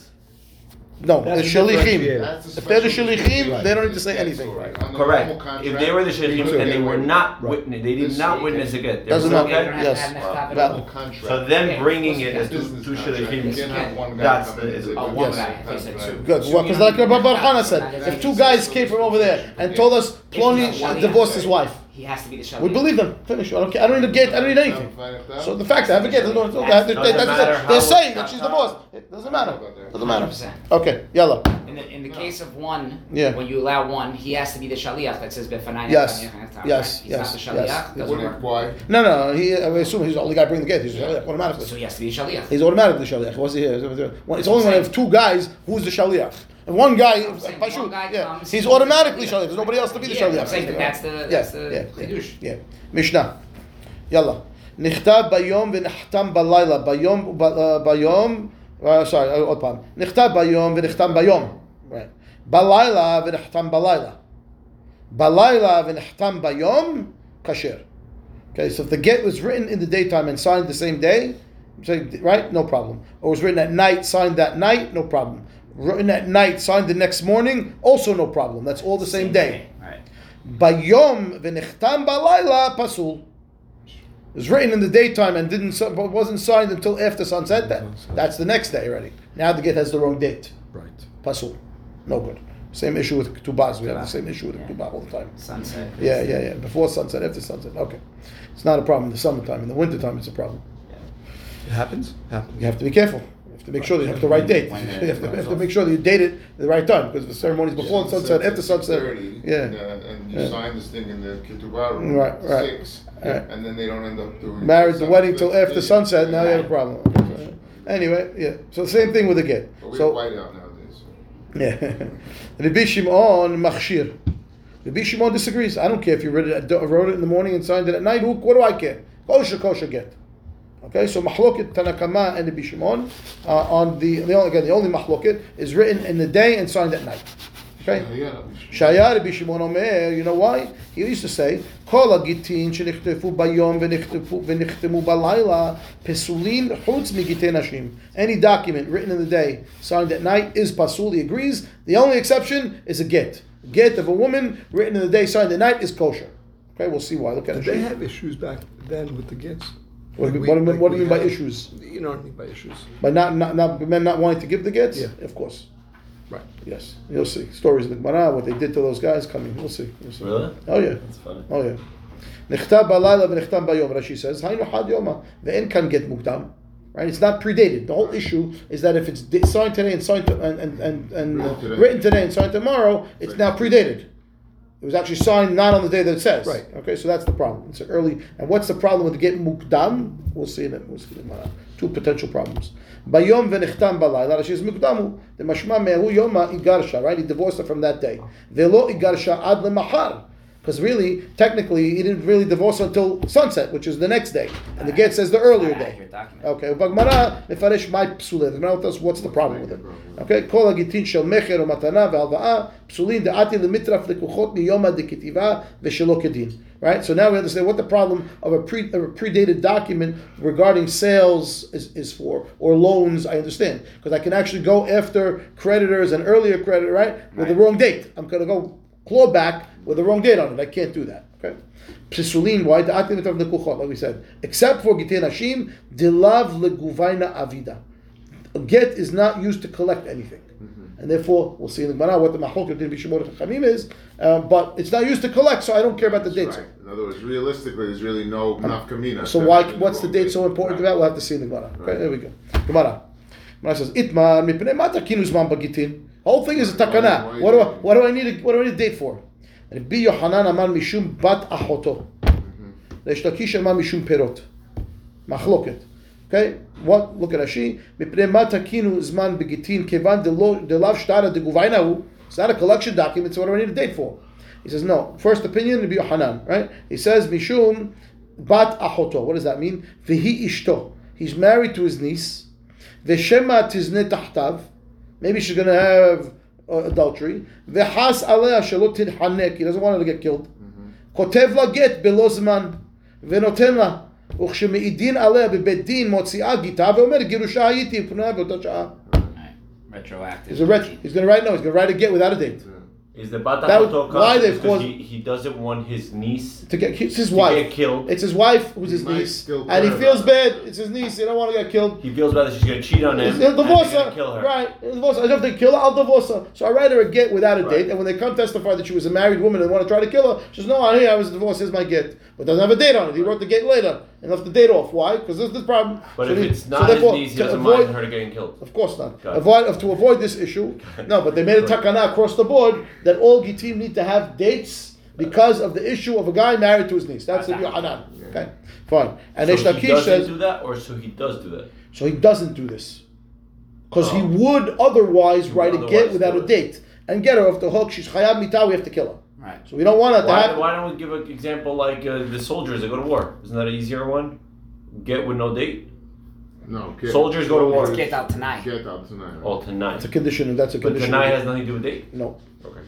Witnesses. No, the That's the shalichim. differentiator. That's the If they're the special shalichim, treatment. they don't need to say gets anything. sorry. On the Correct. contract, If they were the we shalichim and they were not Right. witness, they did This- not witness again. They Doesn't matter. okay. They Yes. have to have with it the all. So them Yeah, bringing of it course as two, Business two shalichim. You can't have one guy That's the- in is- Oh, one yes, that's They said right." two. Good. Well, because mean- like Rabbi Barhana said, if two guys came from over there and told us Ploni If it's a divorced his wife, He has to be the shaliach. we believe them. Finish. I don't care. I don't need a gate. I don't need anything. So the fact that I have a gate, they don't- they- they- Doesn't they- matter they're saying that she's the boss. It doesn't matter. Doesn't matter. 100%. Okay, Yellow. In the, in the case of one, Yeah. when you allow one, he has to be the shaliach that says befanai. Yes. Yes. Yes, He's yes, not the shaliach. yes. Doesn't Wouldn't- Why? No, no. He, I assume he's the only guy bringing the gate. He's shaliach So automatically. he has to be a shaliach. He's automatically shaliach. What's he here? It's only when I have two guys who's the shaliach. And one guy, I'm saying Pashut, one guy yeah, comes, he's he's automatically the shaliach. There's nobody else to be the Yeah, shaliach. I'm saying that that's the- Yeah, that's the yeah, chidush. Yeah. משנה, יאללה. נכתב ביום ונחתם בלילה, ביום, ב- uh, ביום, uh, sorry, uh, עוד פעם. נכתב ביום ונחתם ביום. Right. בלילה ונחתם בלילה. בלילה ונחתם ביום, כשר. Okay, so if the get was written in the daytime and signed the same day, say, right, no problem. Or was written at night, signed that night, no problem. Written at night, signed the next morning, also no problem. That's all the same day. Right. Bayom v'nechtam balayla pasul. It was written in the daytime and didn't but wasn't signed until after sunset. That, that's the next day already. Now the get has the wrong date. Right. Pasul. No good. Same issue with ketubas. We have the same issue with ketubah all the time. Sunset. Yeah, yeah, yeah. Before sunset, after sunset. Okay. It's not a problem in the summertime. In the wintertime, it's a problem. It happens. Happens. You have to be careful. You have to make sure that you have the right date. You have to, have to make sure that you date it the right time because the ceremony is before sunset, after sunset. And, Yeah. uh, and you Yeah. sign this thing in the ketubah room Right, right. six, Right. and then they don't end up doing Married the wedding till after sunset. Now you have a problem. Anyway, yeah. So the same thing with the get. But we have So white out nowadays. so. yeah, Rabbi Shimon machshir. Rabbi Shimon disagrees. I don't care if you wrote it, wrote it in the morning and signed it at night. Who, what do I care? Kosher, kosher get. Okay, so Mahloket Tanakama and the Bishimon uh, on the, the only, again the only Mahloket is written in the day and signed at night. Okay, Shayar Ibn Omer, you know why? He used to say, "Kol agitin shenichtfu bayom v'nichtfu v'nichtemu balayla pesulim chutz migitei nashim." Any document written in the day, signed at night, is pasul. He agrees. The only exception is a get. A get of a woman written in the day, signed at night, is kosher. Okay, we'll see why. Look at Did it. They have issues back then with the gets. What do you- Like what do you we- mean- what do you like mean by we issues? You know what I mean by issues. By not, not, not men not wanting to give the gets? Yeah. Of course. Right. Yes. You'll see. Stories in the Gemara, what they did to those guys coming. We'll see. We'll see. Really? Oh yeah. That's funny. Oh yeah. נכתב בלילה ונחתם ביום, Rashi says, היינו חד יומא, ואין כאן גט מוקדם. Right? It's not predated. The whole issue is that if it's di- signed today and signed to, and, and, and, and Written uh, today. written today and signed tomorrow, it's now predated. It was actually signed not on the day that it says. Right. Okay, so that's the problem. It's early. And what's the problem with the get mukdam? We'll see in it. We'll see in it. Two potential problems. Bayom v'nechtam balayla. Says mukdamu. The mashma mehu yoma igarsha. Right? He divorced her from that day. Velo igarsha ad lemachar. Because really, technically, he didn't really divorce until sunset, which is the next day. And the get says the earlier day. Okay, Bagmara, Mefarish my psulin. The Gemara tells what's the problem with it. Okay, Kol agitin shel mecher umatana ve'alva'a psulin de'ati lemitraf lekuchot miyoma de'ketiva ve'shelo kedin. Right, so now we understand what the problem of a, pre, of a predated document regarding sales is, is for, or loans, I understand. Because I can actually go after creditors and earlier credit. right, with right. the wrong date. I'm going to go claw back with the wrong date on it. I can't do that. Okay. Psisulin, why the atim of the kuchot, like we said, except for gitin hashim, dilav leguvaina avida. Get is not used to collect anything. And therefore, we'll see in the Gemara what the mahloket in Bishimot Chachamim is, um, but it's not used to collect, so I don't care about the dates. Right. In other words, realistically, there's really no nafkamina. So why? What's the date so important to that? We'll have to see in the Gemara. Okay, Right. there we go. Gemara. Gemara says, "Itmar mipnei mata kinus man bagitin." whole thing is a takana. What do I, what do I need? A, what do I need a date for? Rabbi Yohanan amar mishum bat achoto. Mm-hmm. Resh amar mishum perot. Machloket. Okay, what? Look at Rashi. Mipnei matakinu zman begitin kevan delav shtara deguvainahu. It's not a collection document. So what do I need a date for? He says no. First opinion Rabbi Yohanan, right? He says mishum bat achoto. What does that mean? Vehi ishto. He's married to his niece. Veshema tizne tahtav. Maybe she's going to have uh, adultery. Vehas alea shelo tidhanek. He doesn't want her to get killed. כותב לה גט בלא זמן, ונותן לה. וכשמעידין עליה בבית דין מוציאה גיטה ואומר גירושה הייתי פנויה באותה שעה. Retroactive. He's a ret- He's going to write no. He's going to write a get without a date Is the bata That was- hotoka why they've because caused- he, he doesn't want his niece to get. It's his to wife. get killed? It's his wife who's his niece, and he feels about bad. It's his niece. He don't want to get killed. He feels bad that she's gonna cheat on him. He'll and divorce her. Kill her. Right. He'll divorce her. I don't have to kill her. I'll divorce her. So I write her a get without a Right. date. And when they come testify that she was a married woman and want to try to kill her, she says, "No, I here I was divorced. Here's my get." But doesn't have a date on it. He wrote the get later and left the date off. Why? Because there's this is the problem. But So if he- it's so not therefore, his niece, he doesn't avoid- mind her getting killed. Of course not. Got it. Avoid to avoid this issue. No, but they made a takana across the board that all gitim need to have dates because of the issue of a guy married to his niece. That's the Yohanan. Okay, fine. And so Reish he doesn't says do that, or so he does do that. so. He doesn't do this because he Oh. would otherwise write a get without a date and get her off the hook. She's chayab mitah. We have to kill her. Right. So we don't want that to Why, happen. why don't we give an example like uh, the soldiers that go to war? Isn't that an easier one? Get with no date. No, get, Soldiers go to war. Get out tonight. Get out tonight. Oh, tonight. It's a condition, and that's a But condition. tonight has nothing to do with date. no. Okay.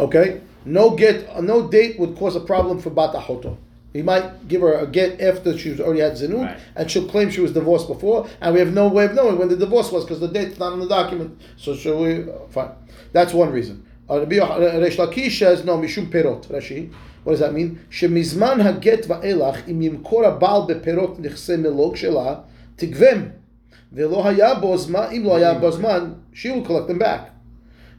Okay. No get. uh, No date would cause a problem for bat achoto. He might give her a get after she's already had zinut, Right. and she'll claim she was divorced before, and we have no way of knowing when the divorce was because the date's not in the document. So shall we? uh, Fine. That's one reason. Uh, Rabbi Yoch- uh, Reish Lakish says no mishum perot. Rashi. What does that mean? שמזמן הגט ואילך אם ימכור הבעל בפירות נכסי מלוג שלה, תגבם. ולא היה בו זמן, אם לא היה בו זמן, she will collect them back.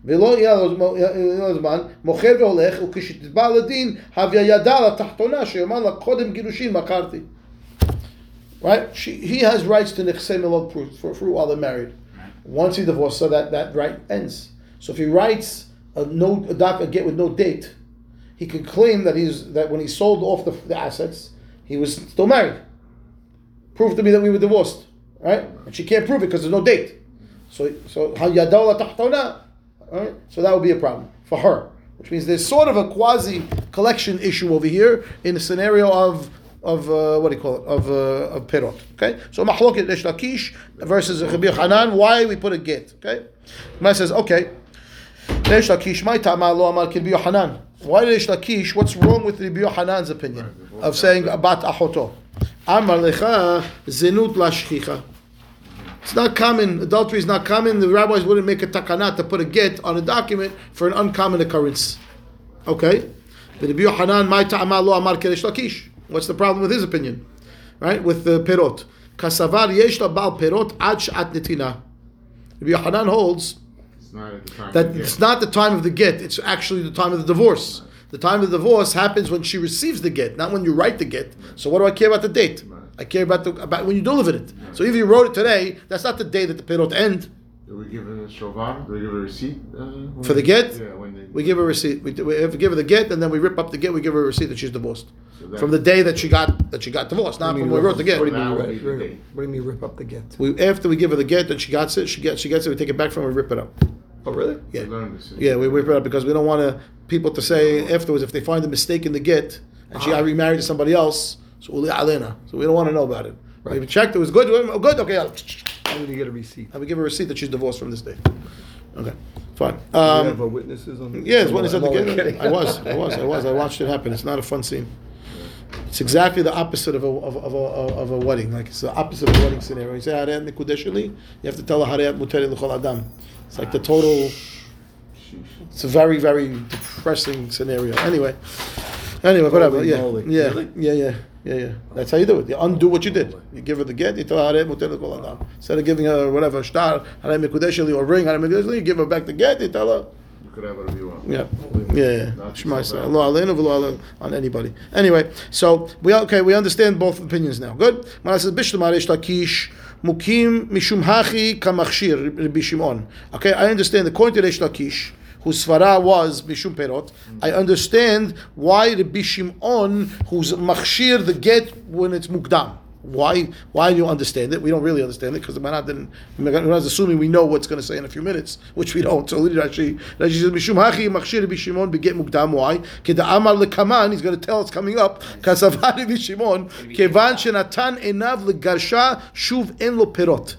ולא יהיה לו זמן, מוכר והולך, וכשתתבע לדין, הביא ידה לתחתונה, שיאמר לה קודם גירושין מכרתי. Right? She, he has rights to נכסי מלוג fruit, for fruit while they're married. Once he divorces, so that, that right ends. So if he writes a no a a get with no date, he can claim that he's that when he sold off the, the assets, he was still married. Prove to me that we were divorced, right? And she can't prove it because there's no date. So so how right? So that would be a problem for her, which means there's sort of a quasi collection issue over here in the scenario of of uh, what do you call it of uh, of perot. Okay, so mahloket Lakish versus Rabbi Hanan. Why we put a get? Okay, Gemara says okay. Reish Lakish, my tama lo amar Rabbi Yohanan. Why Reish Lakish? What's wrong with Rabbi Yohanan's opinion of saying bat achoto? Amar lecha zenut lashchicha. It's not common. Adultery is not common. The rabbis wouldn't make a takana to put a get on a document for an uncommon occurrence. Okay? But Rabbi Yohanan, my ta'ama lo amar ki Reish Lakish. What's the problem with his opinion? Right? With the perot. Kasavar yesh la bal perot ad sh'at netina. Rabbi Yohanan holds not at the time. that to get. it's not the time of the get, it's actually the time of the divorce. The time of the divorce happens when she receives the get, not when you write the get. So what do I care about the date? I care about the about when you delivered it. So if you wrote it today, that's not the day that the perot end. Do we give a shovar? Do we give a receipt? Uh, For the get? Yeah, when they. We give her a receipt. We, we have to give her the get, and then we rip up the get. We give her a receipt that she's divorced So that- from the day that she got that she got divorced, not from you when we wrote the get. What do you mean, rip- rip- what do you mean rip up the get? We after we give her the get, and she gets it. She gets she gets it. We take it back from her. We rip it up. Oh, really? Yeah. We learned this. Yeah, we rip it up because we don't want to people to say afterwards if they find a mistake in the get and she got remarried to somebody else. So uli alena. So we don't want to know about it. Right. We checked. It was good. Good. Okay. I'll- How did you get a receipt? And we give her a receipt that she's divorced from this day. Okay. Fine. Do you have Um, uh, witnesses on? yeah, it's when it's at the get. I was. I was. I was. I watched it happen. It's not a fun scene. It's exactly the opposite of a, of, of, a, of a wedding. Like it's the opposite of a wedding scenario. You say Harayat Nikudeshili, you have to tell her Harayat Muteri L'chol Adam. It's like the total. It's a very, very depressing scenario. Anyway, anyway, whatever. Yeah, yeah, yeah, yeah, yeah, yeah. That's how you do it. You undo what you did. You give her the get. You tell her "Harei muter l'kol adam." Instead of giving her whatever star, harei mikudesheli or ring, harei mikudesheli, you give her back the get. You tell her, could have whatever you want. yeah, yeah, yeah. Not Shema so Yisrael. Lo aleinu v'lo on anybody. Anyway, so we okay. We understand both opinions now. Good. Mara says bishlam aresh lakish. Mukim mishum hachi kamachshir Rabbi Shimon. Okay, I understand. According to Reish Lakish, whose svara was mishum perot, I understand why Rabbi Shimon, who's machshir the get when it's mukdam. Why? Why do you understand it? We don't really understand it because the Maran didn't. Not assuming we know what's going to say in a few minutes, which we don't. So Rashi, Rashi says, "Mishum hachi machshir b'Shimon beget mukdam." Why? Keda amar lekaman. He's going to tell us coming up. Kasavari b'Shimon kevan shenatan enav legarsha shuv en lo perot.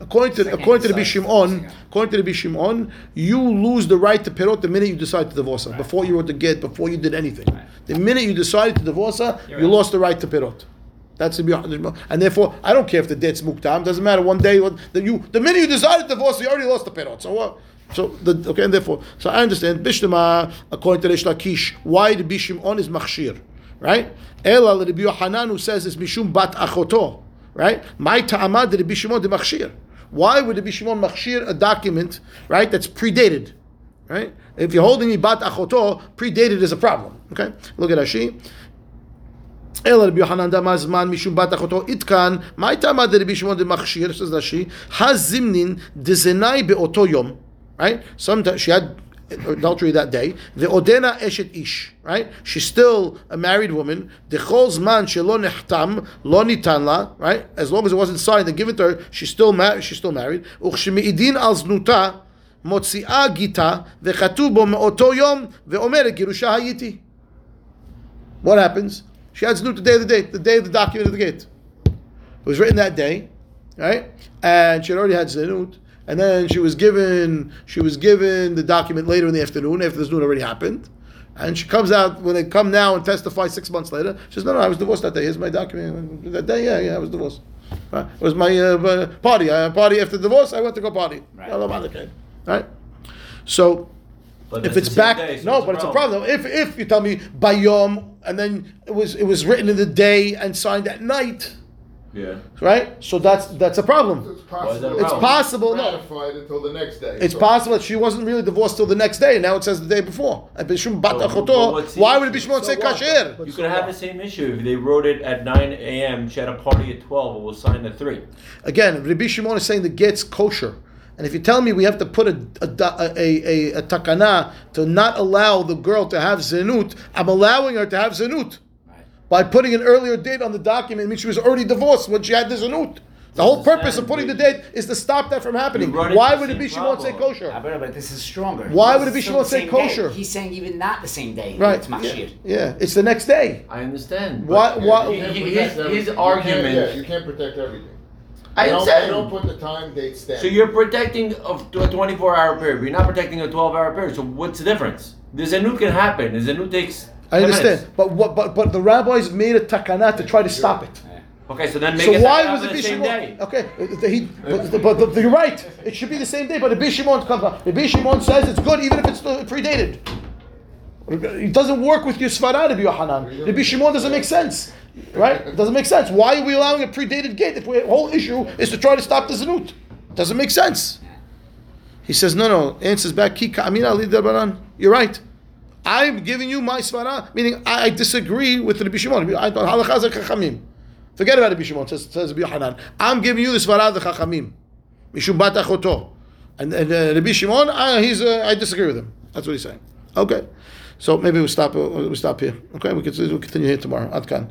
According to, according to the Bishim'on, according to the Bishim'on, you lose the right to perot the minute you decide to divorce her. Right. Before you wrote the get, before you did anything, right. the minute you decided to divorce her, You're you right. lost the right to perot. That's the and therefore I don't care if the date's It Doesn't matter. One day that you the minute you decided to divorce, you already lost the perot. So what? So the okay, and therefore, so I understand Bishlema according to Reish Lakish. Why the Bishim'on is machshir? right? Ela Rabbi Yohanan who says it's mishum bat achoto, right? My ta'amad Rabbi Shimon de machshir. Why would Rabbi Shimon machshir a document, right, that's predated, right? If you're holding me bat achoto, predated is a problem. Okay, look at Rashi. אלא רבי יוחנן דמה זמן משום בת אחותו עדכן, Shimon de Machshir. דרבי שמעון דמכשיר, שזה נשי, הזימנין דזנאי באותו יום, right? Sometimes she had adultery that day, ועודנה אשת איש, right? She's still a married woman, דכל זמן שלא נחתם, לא ניתן לה, right? As long as it wasn't signed and given to her, she's still, ma- she's still married, וכשמעידין על זנותה, מוציאה גיתה, וכתוב בו מאותו יום, ואומרת גירושה הייתי. What happens? She had znut the day of the date, the day of the document of the gate. It was written that day, right? And she had already had znut, and then she was given she was given the document later in the afternoon after the znut already happened. And she comes out when they come now and testify six months later. She says, "No, no, I was divorced that day. Here's my document. That day, yeah, yeah, I was divorced. Uh, it was my uh, party. I party after divorce. I went to go party. Right. Right. So But if it's back, day, so no, it's but it's a problem. If if you tell me bayom and then it was it was written in the day and signed at night, Yeah. right? So that's that's a problem. It's Why is that a possible. It's problem? possible, no. Until the next day. It's So- possible that she wasn't really divorced till the next day. Now it says the day before. And Bishum bat oh, But- achoto, but what's the Why would issue? Bishmon say So what? kasher? But You so could have what? the same issue if they wrote it at 9 a.m. She had a party at 12 and was signed at 3. Again, Rabbi Shimon is saying the get's kosher. And if you tell me we have to put a, a, a, a, a takana to not allow the girl to have zenut, I'm allowing her to have zenut. Right. By putting an earlier date on the document, it means she was already divorced when she had the zenut. The whole purpose of putting the date is to stop that from happening. You run into Why would it be she won't say kosher? Ah, but, but this is stronger. Why would it be she won't say kosher? He's saying even not the same day. Right. It's machshir. Yeah, it's the next day. I understand. What? but why- he- You can't he- protect his, everything. his You can't- argument. yeah, you can't protect everything. I They don't, they understand. don't put the time, date, stamp. So you're protecting of a 24 hour period, you're not protecting a 12 hour period. So what's the difference? The Zanut can happen. The Zanut takes. I understand, minutes. but what? But but the rabbis made a takana to try to stop it. Okay, so then make So it why was it the same Bishimon? day. Okay, the- he, but, but, but you're right. It should be the same day. But the Bishimon comes up. The Bishimon says it's good even if it's predated. It doesn't work with your Svarah, Rabbi Yohanan. The Bishimon doesn't make sense, right? It doesn't make sense. Why are we allowing a predated gate if the whole issue is to try to stop the Zanut? Doesn't make sense. He says, no, no. Answers back, Ki ka'amina li darbanan. You're right. I'm giving you my svara, meaning I, I disagree with the Shimon. I don't halakha chachamim. Forget about the Shimon, says, says Rabbi Yohanan. I'm giving you the svara of the chachamim. Mishum bat achoto. And, and uh, Rabbi Shimon, I, he's, uh, I disagree with him. That's what he's saying. Okay. So maybe we'll stop, uh, we'll stop here. Okay, we can we'll continue here tomorrow. Adkan.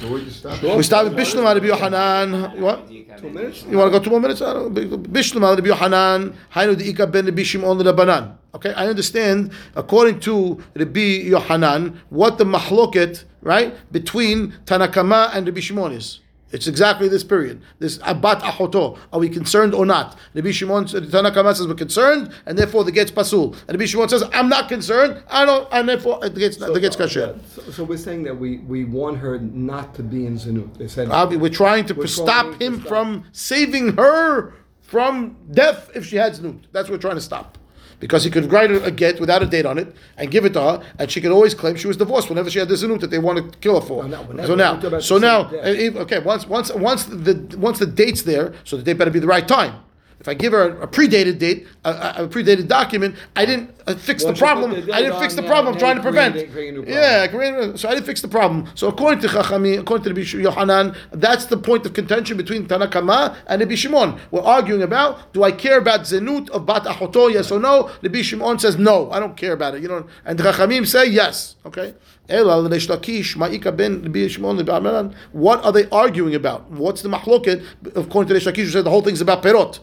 So we stop. We start with Bishlum Rabbi Yohanan. What? Two minutes? You want to go two more minutes? I don't- Bishlum al Rabbi Yohanan, Hainu de'ika ben Rabbi Shimon Rabbanan. Okay, I understand, according to Rabbi Yohanan, what the mahloket, right, between Tanakama and Rabbi Shimon is. It's exactly this period. This abat achoto. Are we concerned or not? Rabbi Shimon, Tanakama says we're concerned, and therefore the gate's pasul. And Rabbi Shimon says I'm not concerned. I don't, and therefore the gate's the gate's kasher. Uh, so, so we're saying that we, we want her not to be in Zanut. They said Obvi- We're trying to We're stop trying to him stop. from saving her from death if she had snoot. That's what we're trying to stop. Because he could write a get without a date on it and give it to her, and she could always claim she was divorced whenever she had the zanut that they want to kill her for. No, no, so now, so now, uh, if- okay, once once once the once the date's there, so the date better be the right time. If I give her a, a predated date, a, a, a predated document, I didn't uh, fix the Once put problem. the I didn't fix the problem I'm trying to prevent. create- create a new problem. Yeah, create- so I didn't fix the problem. So according to Chachami, according to Rabbi Yohanan, that's the point of contention between Tanakama and Rabbi Shimon. We're arguing about do I care about zenut of bat achoto, yes or no? Rabbi Shimon says no, I don't care about it. You know, and the Chachamim say yes. Okay. Ela l'Reish Lakish, Ma'ika ben Rabbi Shimon Rabbi Amaran. What are they arguing about? What's the mahloket? According to Reish Lakish, who said the whole thing's about perot.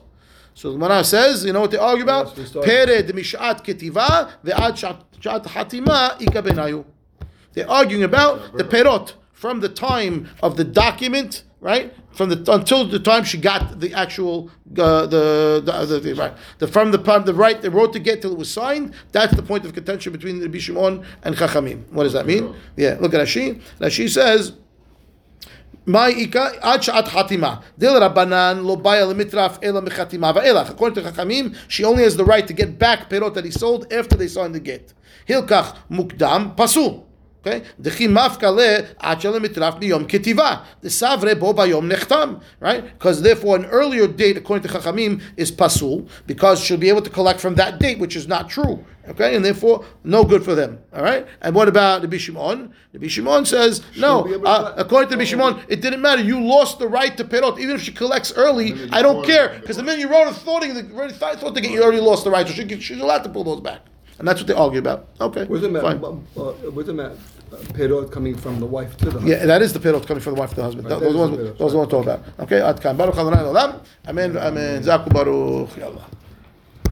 So the Gemara says, you know what they argue about? Yes, we start- Pered mishat ketiva ve'ad shat hatima ika benayu. They're arguing about the perot from the time of the document, right? From the until the time she got the actual uh, the, the, the, the right the from the the right they wrote to get till it was signed. That's the point of contention between Rabbi Shimon and Chachamim. What does that mean? Yeah, look at Rashi. Rashi says. מה איכה? עד שעת חתימה. דל רבנן לא באיה למטרף אלא מחתימה ואילך. According to חכמים, she only has the right to get back פירות that he sold after they signed the get. הילקח מוקדם, פסול. Okay? דכי מפקא לה עד שלמטרף מיום כתיבה. דסברה בו ביום נחתם. Right? Because therefore an earlier date according to חכמים is pasul because she'll be able to collect from that date which is not true. Okay? And therefore no good for them. Alright? And what about Rabbi Shimon? Rabbi Shimon says, no, be able to uh, according to Rabbi Shimon, it didn't matter. You lost the right to perot, even if she collects early. I don't care because the minute you wrote a thought, you already thought get, you already lost the right, so she, she's allowed to pull those back, and that's what they argue about. Okay, Wasn't that, fine. uh, wasn't that uh, perot coming from the wife to the husband? Yeah, that is the perot coming from the wife to the husband. Right, those that are is the the ones, those the ones talking about. Okay, Ad Kan. Baruch Adonai Olam. Amen. Amen. Zaku Baruch. Yallah.